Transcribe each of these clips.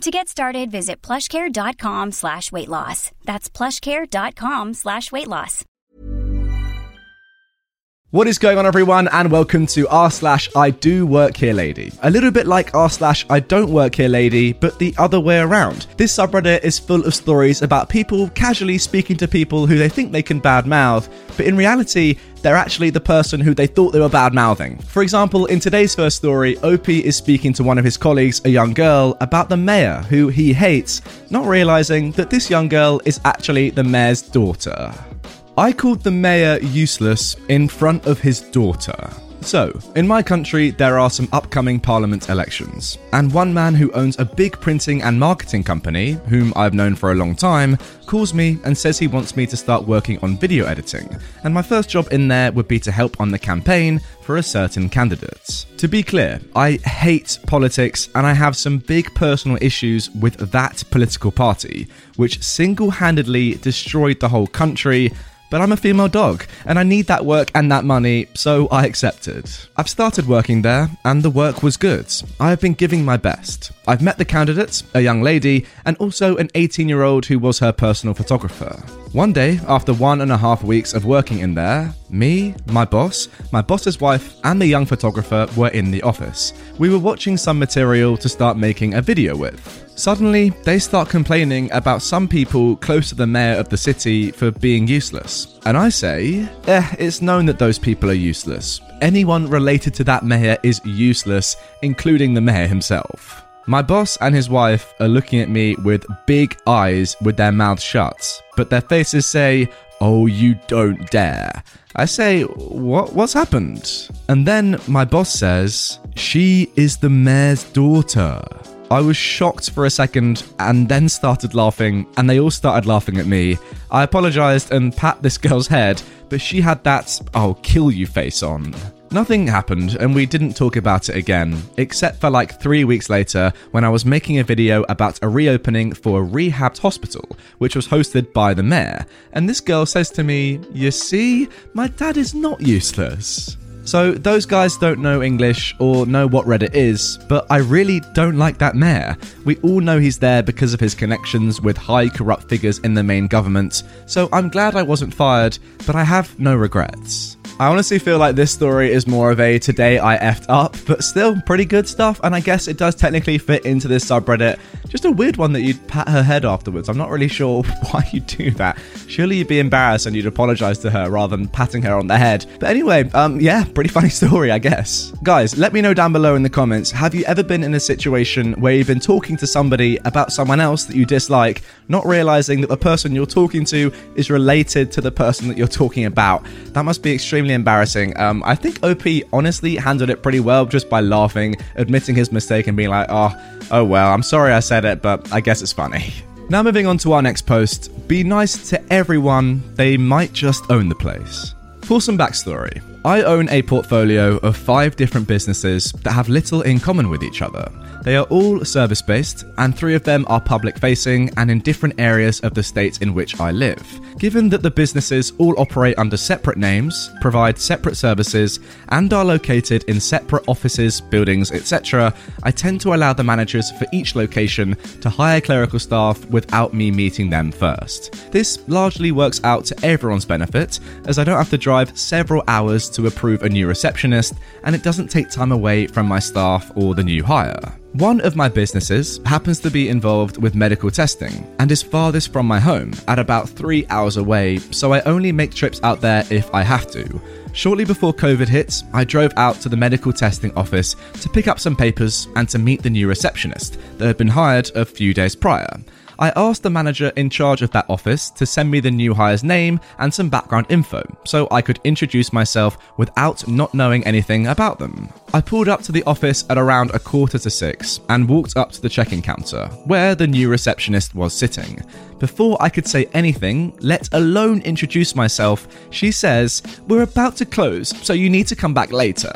To get started, visit plushcare.com slash weight loss. That's plushcare.com slash weight loss. What is going on, everyone, and welcome to r slash I do work here, lady. A little bit like r slash I don't work here, lady, but the other way around. This subreddit is full of stories about people casually speaking to people who they think they can badmouth, but in reality, they're actually the person who they thought they were bad mouthing. For example, in today's first story, OP is speaking to one of his colleagues, a young girl, about the mayor, who he hates, not realizing that this young girl is actually the mayor's daughter. I called the mayor useless in front of his daughter. So, in my country, there are some upcoming parliament elections, and one man who owns a big printing and marketing company, whom I've known for a long time, calls me and says he wants me to start working on video editing, and my first job in there would be to help on the campaign for a certain candidate. To be clear, I hate politics and I have some big personal issues with that political party, which single handedly destroyed the whole country but I'm a female dog, and I need that work and that money, so I accepted. I've started working there, and the work was good. I have been giving my best. I've met the candidates, a young lady, and also an 18 year old who was her personal photographer. One day, after one and a half weeks of working in there, me, my boss, my boss's wife, and the young photographer were in the office. We were watching some material to start making a video with. Suddenly, they start complaining about some people close to the mayor of the city for being useless. And I say, eh, it's known that those people are useless. Anyone related to that mayor is useless, including the mayor himself. My boss and his wife are looking at me with big eyes with their mouths shut, but their faces say, Oh, you don't dare. I say, what, What's happened? And then my boss says, She is the mayor's daughter. I was shocked for a second and then started laughing, and they all started laughing at me. I apologized and pat this girl's head, but she had that I'll kill you face on. Nothing happened, and we didn't talk about it again, except for like three weeks later when I was making a video about a reopening for a rehabbed hospital, which was hosted by the mayor. And this girl says to me, You see, my dad is not useless. So, those guys don't know English or know what Reddit is, but I really don't like that mayor. We all know he's there because of his connections with high corrupt figures in the main government, so I'm glad I wasn't fired, but I have no regrets. I honestly feel like this story is more of a today I effed up, but still pretty good stuff, and I guess it does technically fit into this subreddit. Just a weird one that you'd pat her head afterwards. I'm not really sure why you do that. Surely you'd be embarrassed and you'd apologize to her rather than patting her on the head. But anyway, um, yeah, pretty funny story, I guess. Guys, let me know down below in the comments have you ever been in a situation where you've been talking to somebody about someone else that you dislike, not realizing that the person you're talking to is related to the person that you're talking about? That must be extremely extremely embarrassing. Um, I think OP honestly handled it pretty well just by laughing, admitting his mistake, and being like, oh, oh well, I'm sorry I said it, but I guess it's funny. Now, moving on to our next post be nice to everyone, they might just own the place. For some backstory, I own a portfolio of five different businesses that have little in common with each other. They are all service based, and three of them are public facing and in different areas of the state in which I live. Given that the businesses all operate under separate names, provide separate services, and are located in separate offices, buildings, etc., I tend to allow the managers for each location to hire clerical staff without me meeting them first. This largely works out to everyone's benefit, as I don't have to drive several hours to approve a new receptionist, and it doesn't take time away from my staff or the new hire. One of my businesses happens to be involved with medical testing and is farthest from my home at about three hours away, so I only make trips out there if I have to. Shortly before COVID hit, I drove out to the medical testing office to pick up some papers and to meet the new receptionist that had been hired a few days prior. I asked the manager in charge of that office to send me the new hire's name and some background info so I could introduce myself without not knowing anything about them. I pulled up to the office at around a quarter to six and walked up to the check in counter, where the new receptionist was sitting. Before I could say anything, let alone introduce myself, she says, We're about to close, so you need to come back later.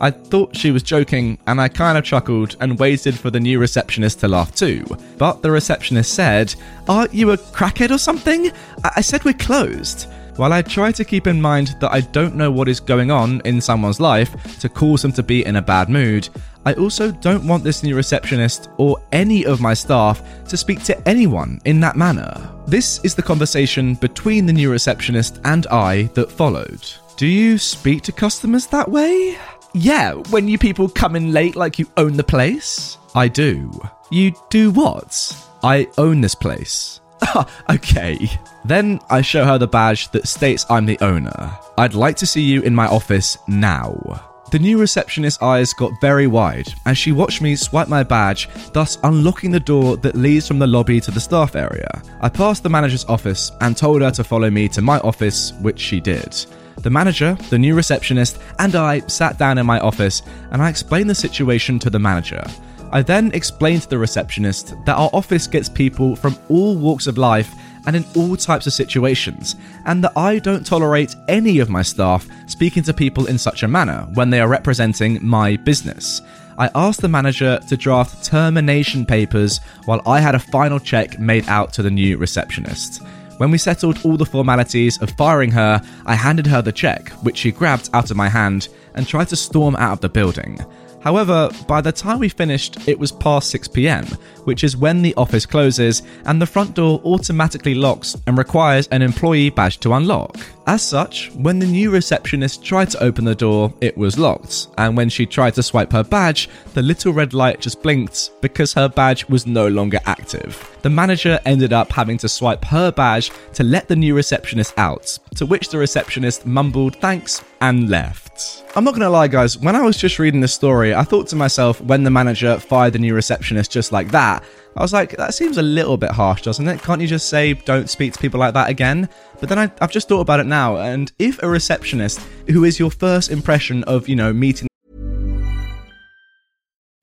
I thought she was joking, and I kind of chuckled and waited for the new receptionist to laugh too. But the receptionist said, Aren't you a crackhead or something? I, I said we're closed. While I try to keep in mind that I don't know what is going on in someone's life to cause them to be in a bad mood, I also don't want this new receptionist or any of my staff to speak to anyone in that manner. This is the conversation between the new receptionist and I that followed. Do you speak to customers that way? Yeah, when you people come in late like you own the place? I do. You do what? I own this place. okay. Then I show her the badge that states I'm the owner. I'd like to see you in my office now. The new receptionist's eyes got very wide as she watched me swipe my badge, thus unlocking the door that leads from the lobby to the staff area. I passed the manager's office and told her to follow me to my office, which she did. The manager, the new receptionist, and I sat down in my office and I explained the situation to the manager. I then explained to the receptionist that our office gets people from all walks of life and in all types of situations, and that I don't tolerate any of my staff speaking to people in such a manner when they are representing my business. I asked the manager to draft termination papers while I had a final check made out to the new receptionist. When we settled all the formalities of firing her, I handed her the check, which she grabbed out of my hand and tried to storm out of the building. However, by the time we finished, it was past 6 pm, which is when the office closes and the front door automatically locks and requires an employee badge to unlock. As such, when the new receptionist tried to open the door, it was locked, and when she tried to swipe her badge, the little red light just blinked because her badge was no longer active. The manager ended up having to swipe her badge to let the new receptionist out, to which the receptionist mumbled thanks and left. I'm not gonna lie, guys, when I was just reading this story, I thought to myself when the manager fired the new receptionist just like that, I was like, that seems a little bit harsh, doesn't it? Can't you just say, don't speak to people like that again? But then I, have just thought about it now, and if a receptionist, who is your first impression of, you know, meeting.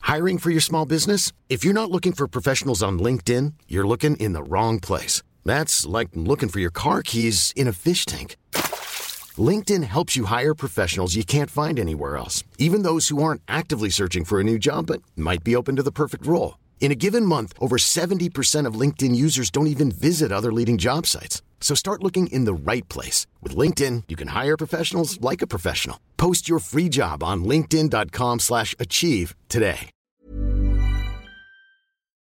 Hiring for your small business? If you're not looking for professionals on LinkedIn, you're looking in the wrong place. That's like looking for your car keys in a fish tank. LinkedIn helps you hire professionals you can't find anywhere else, even those who aren't actively searching for a new job but might be open to the perfect role. In a given month, over 70% of LinkedIn users don't even visit other leading job sites. So start looking in the right place. With LinkedIn, you can hire professionals like a professional. Post your free job on linkedin.com slash achieve today.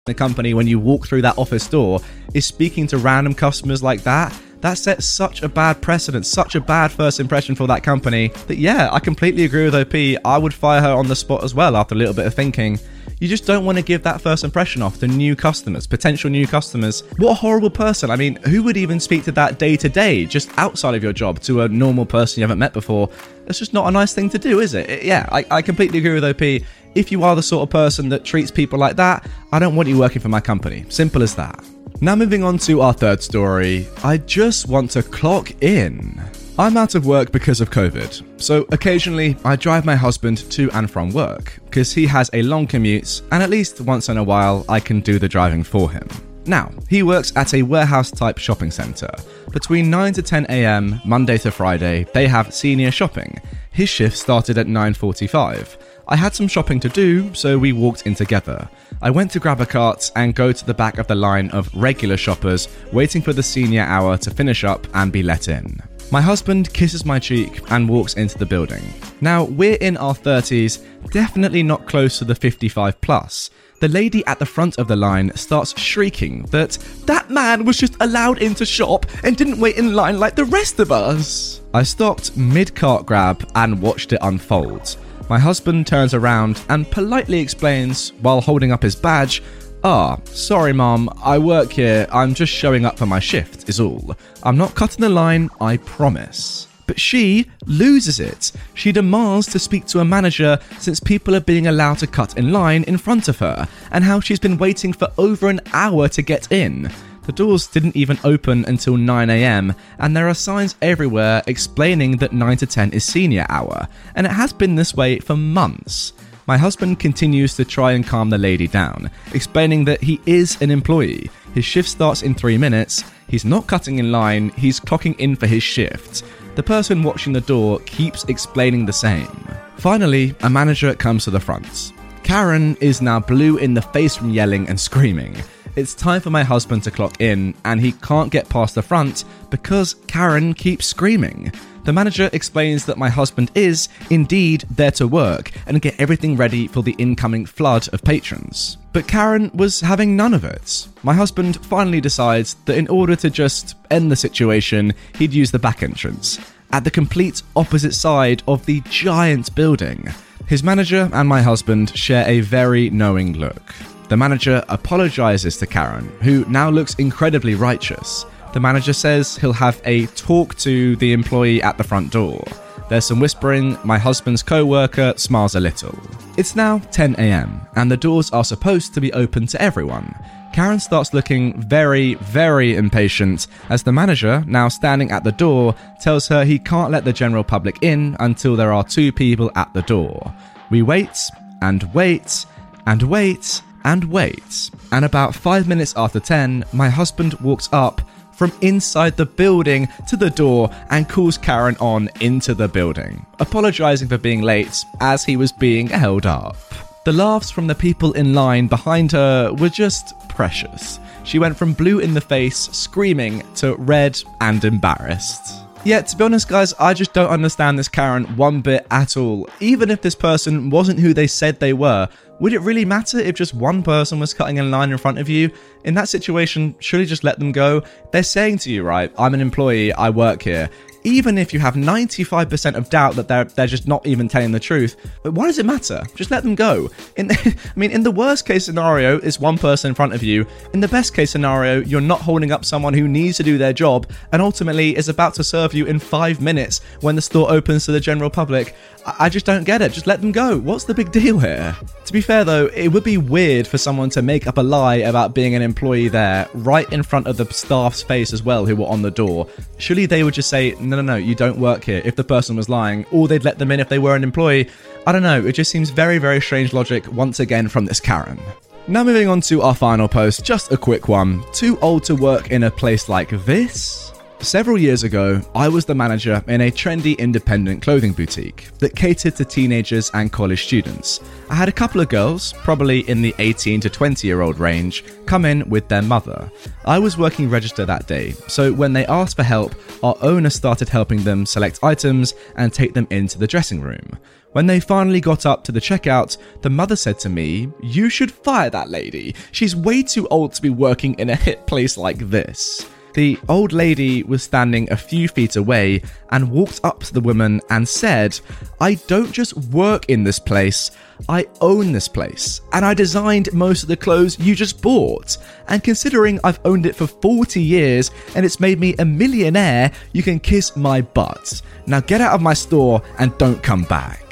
The company, when you walk through that office door, is speaking to random customers like that that sets such a bad precedent, such a bad first impression for that company that, yeah, I completely agree with OP. I would fire her on the spot as well after a little bit of thinking. You just don't want to give that first impression off to new customers, potential new customers. What a horrible person. I mean, who would even speak to that day to day, just outside of your job, to a normal person you haven't met before? That's just not a nice thing to do, is it? Yeah, I, I completely agree with OP. If you are the sort of person that treats people like that, I don't want you working for my company. Simple as that. Now, moving on to our third story, I just want to clock in. I'm out of work because of COVID, so occasionally I drive my husband to and from work because he has a long commute, and at least once in a while I can do the driving for him. Now, he works at a warehouse type shopping centre. Between 9 to 10 am Monday to Friday, they have senior shopping. His shift started at 9:45. I had some shopping to do, so we walked in together. I went to grab a cart and go to the back of the line of regular shoppers, waiting for the senior hour to finish up and be let in. My husband kisses my cheek and walks into the building. Now, we're in our 30s, definitely not close to the 55 plus. The lady at the front of the line starts shrieking that that man was just allowed into shop and didn't wait in line like the rest of us. I stopped mid cart grab and watched it unfold. My husband turns around and politely explains, while holding up his badge, Ah, sorry, Mom, I work here. I'm just showing up for my shift, is all. I'm not cutting the line, I promise. But she loses it. She demands to speak to a manager since people are being allowed to cut in line in front of her, and how she's been waiting for over an hour to get in. The doors didn't even open until 9am, and there are signs everywhere explaining that 9 to 10 is senior hour, and it has been this way for months. My husband continues to try and calm the lady down, explaining that he is an employee. His shift starts in three minutes, he's not cutting in line, he's clocking in for his shift. The person watching the door keeps explaining the same. Finally, a manager comes to the front. Karen is now blue in the face from yelling and screaming. It's time for my husband to clock in, and he can't get past the front because Karen keeps screaming. The manager explains that my husband is, indeed, there to work and get everything ready for the incoming flood of patrons. But Karen was having none of it. My husband finally decides that in order to just end the situation, he'd use the back entrance, at the complete opposite side of the giant building. His manager and my husband share a very knowing look. The manager apologizes to Karen, who now looks incredibly righteous. The manager says he'll have a talk to the employee at the front door. There's some whispering, my husband's co worker smiles a little. It's now 10 am, and the doors are supposed to be open to everyone. Karen starts looking very, very impatient as the manager, now standing at the door, tells her he can't let the general public in until there are two people at the door. We wait, and wait, and wait, and wait. And about five minutes after 10, my husband walks up from inside the building to the door and calls Karen on into the building, apologizing for being late as he was being held up. The laughs from the people in line behind her were just precious. She went from blue in the face, screaming, to red and embarrassed. Yeah, to be honest, guys, I just don't understand this Karen one bit at all. Even if this person wasn't who they said they were, would it really matter if just one person was cutting in line in front of you? In that situation, surely just let them go. They're saying to you, right, I'm an employee, I work here even if you have 95% of doubt that they're they're just not even telling the truth, but why does it matter? Just let them go. In I mean, in the worst case scenario is one person in front of you. In the best case scenario, you're not holding up someone who needs to do their job and ultimately is about to serve you in five minutes when the store opens to the general public. I, just don't get it. Just let them go. What's the big deal here? To be fair though, it would be weird for someone to make up a lie about being an employee there right in front of the staff's face as well who were on the door. Surely they would just say no, no, no, you don't work here if the person was lying, or they'd let them in if they were an employee. I don't know, it just seems very, very strange logic once again from this Karen. Now, moving on to our final post, just a quick one. Too old to work in a place like this? Several years ago, I was the manager in a trendy independent clothing boutique that catered to teenagers and college students. I had a couple of girls, probably in the 18 to 20 year old range, come in with their mother. I was working register that day, so when they asked for help, our owner started helping them select items and take them into the dressing room. When they finally got up to the checkout, the mother said to me, You should fire that lady. She's way too old to be working in a hit place like this. The old lady was standing a few feet away and walked up to the woman and said, I don't just work in this place, I own this place, and I designed most of the clothes you just bought. And considering I've owned it for 40 years and it's made me a millionaire, you can kiss my butt. Now get out of my store and don't come back.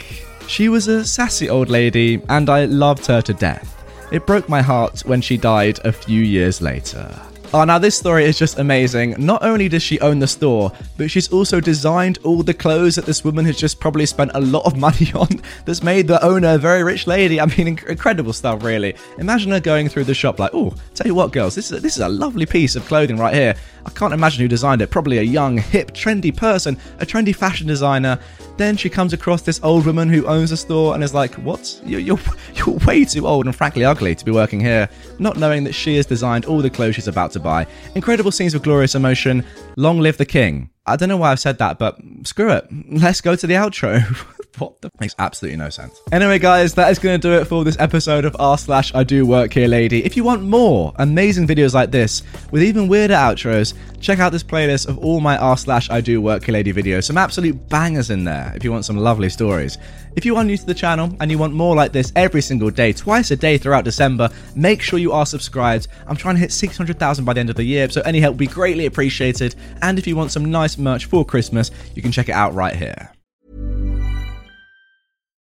She was a sassy old lady, and I loved her to death. It broke my heart when she died a few years later. Oh, now this story is just amazing. Not only does she own the store, but she's also designed all the clothes that this woman has just probably spent a lot of money on that's made the owner a very rich lady. I mean, incredible stuff, really. Imagine her going through the shop like, oh, tell you what, girls, this is, a, this is a lovely piece of clothing right here. I can't imagine who designed it. Probably a young, hip, trendy person, a trendy fashion designer. Then she comes across this old woman who owns a store and is like, "What? You're, you're, you're way too old and frankly ugly to be working here." Not knowing that she has designed all the clothes she's about to buy. Incredible scenes of glorious emotion. Long live the king. I don't know why I've said that, but screw it. Let's go to the outro. What the makes absolutely no sense. Anyway, guys, that is going to do it for this episode of r slash I do work here, lady. If you want more amazing videos like this with even weirder outros, check out this playlist of all my r slash I do work here, lady videos. Some absolute bangers in there. If you want some lovely stories. If you are new to the channel and you want more like this every single day, twice a day throughout December, make sure you are subscribed. I'm trying to hit 600,000 by the end of the year, so any help would be greatly appreciated. And if you want some nice merch for Christmas, you can check it out right here.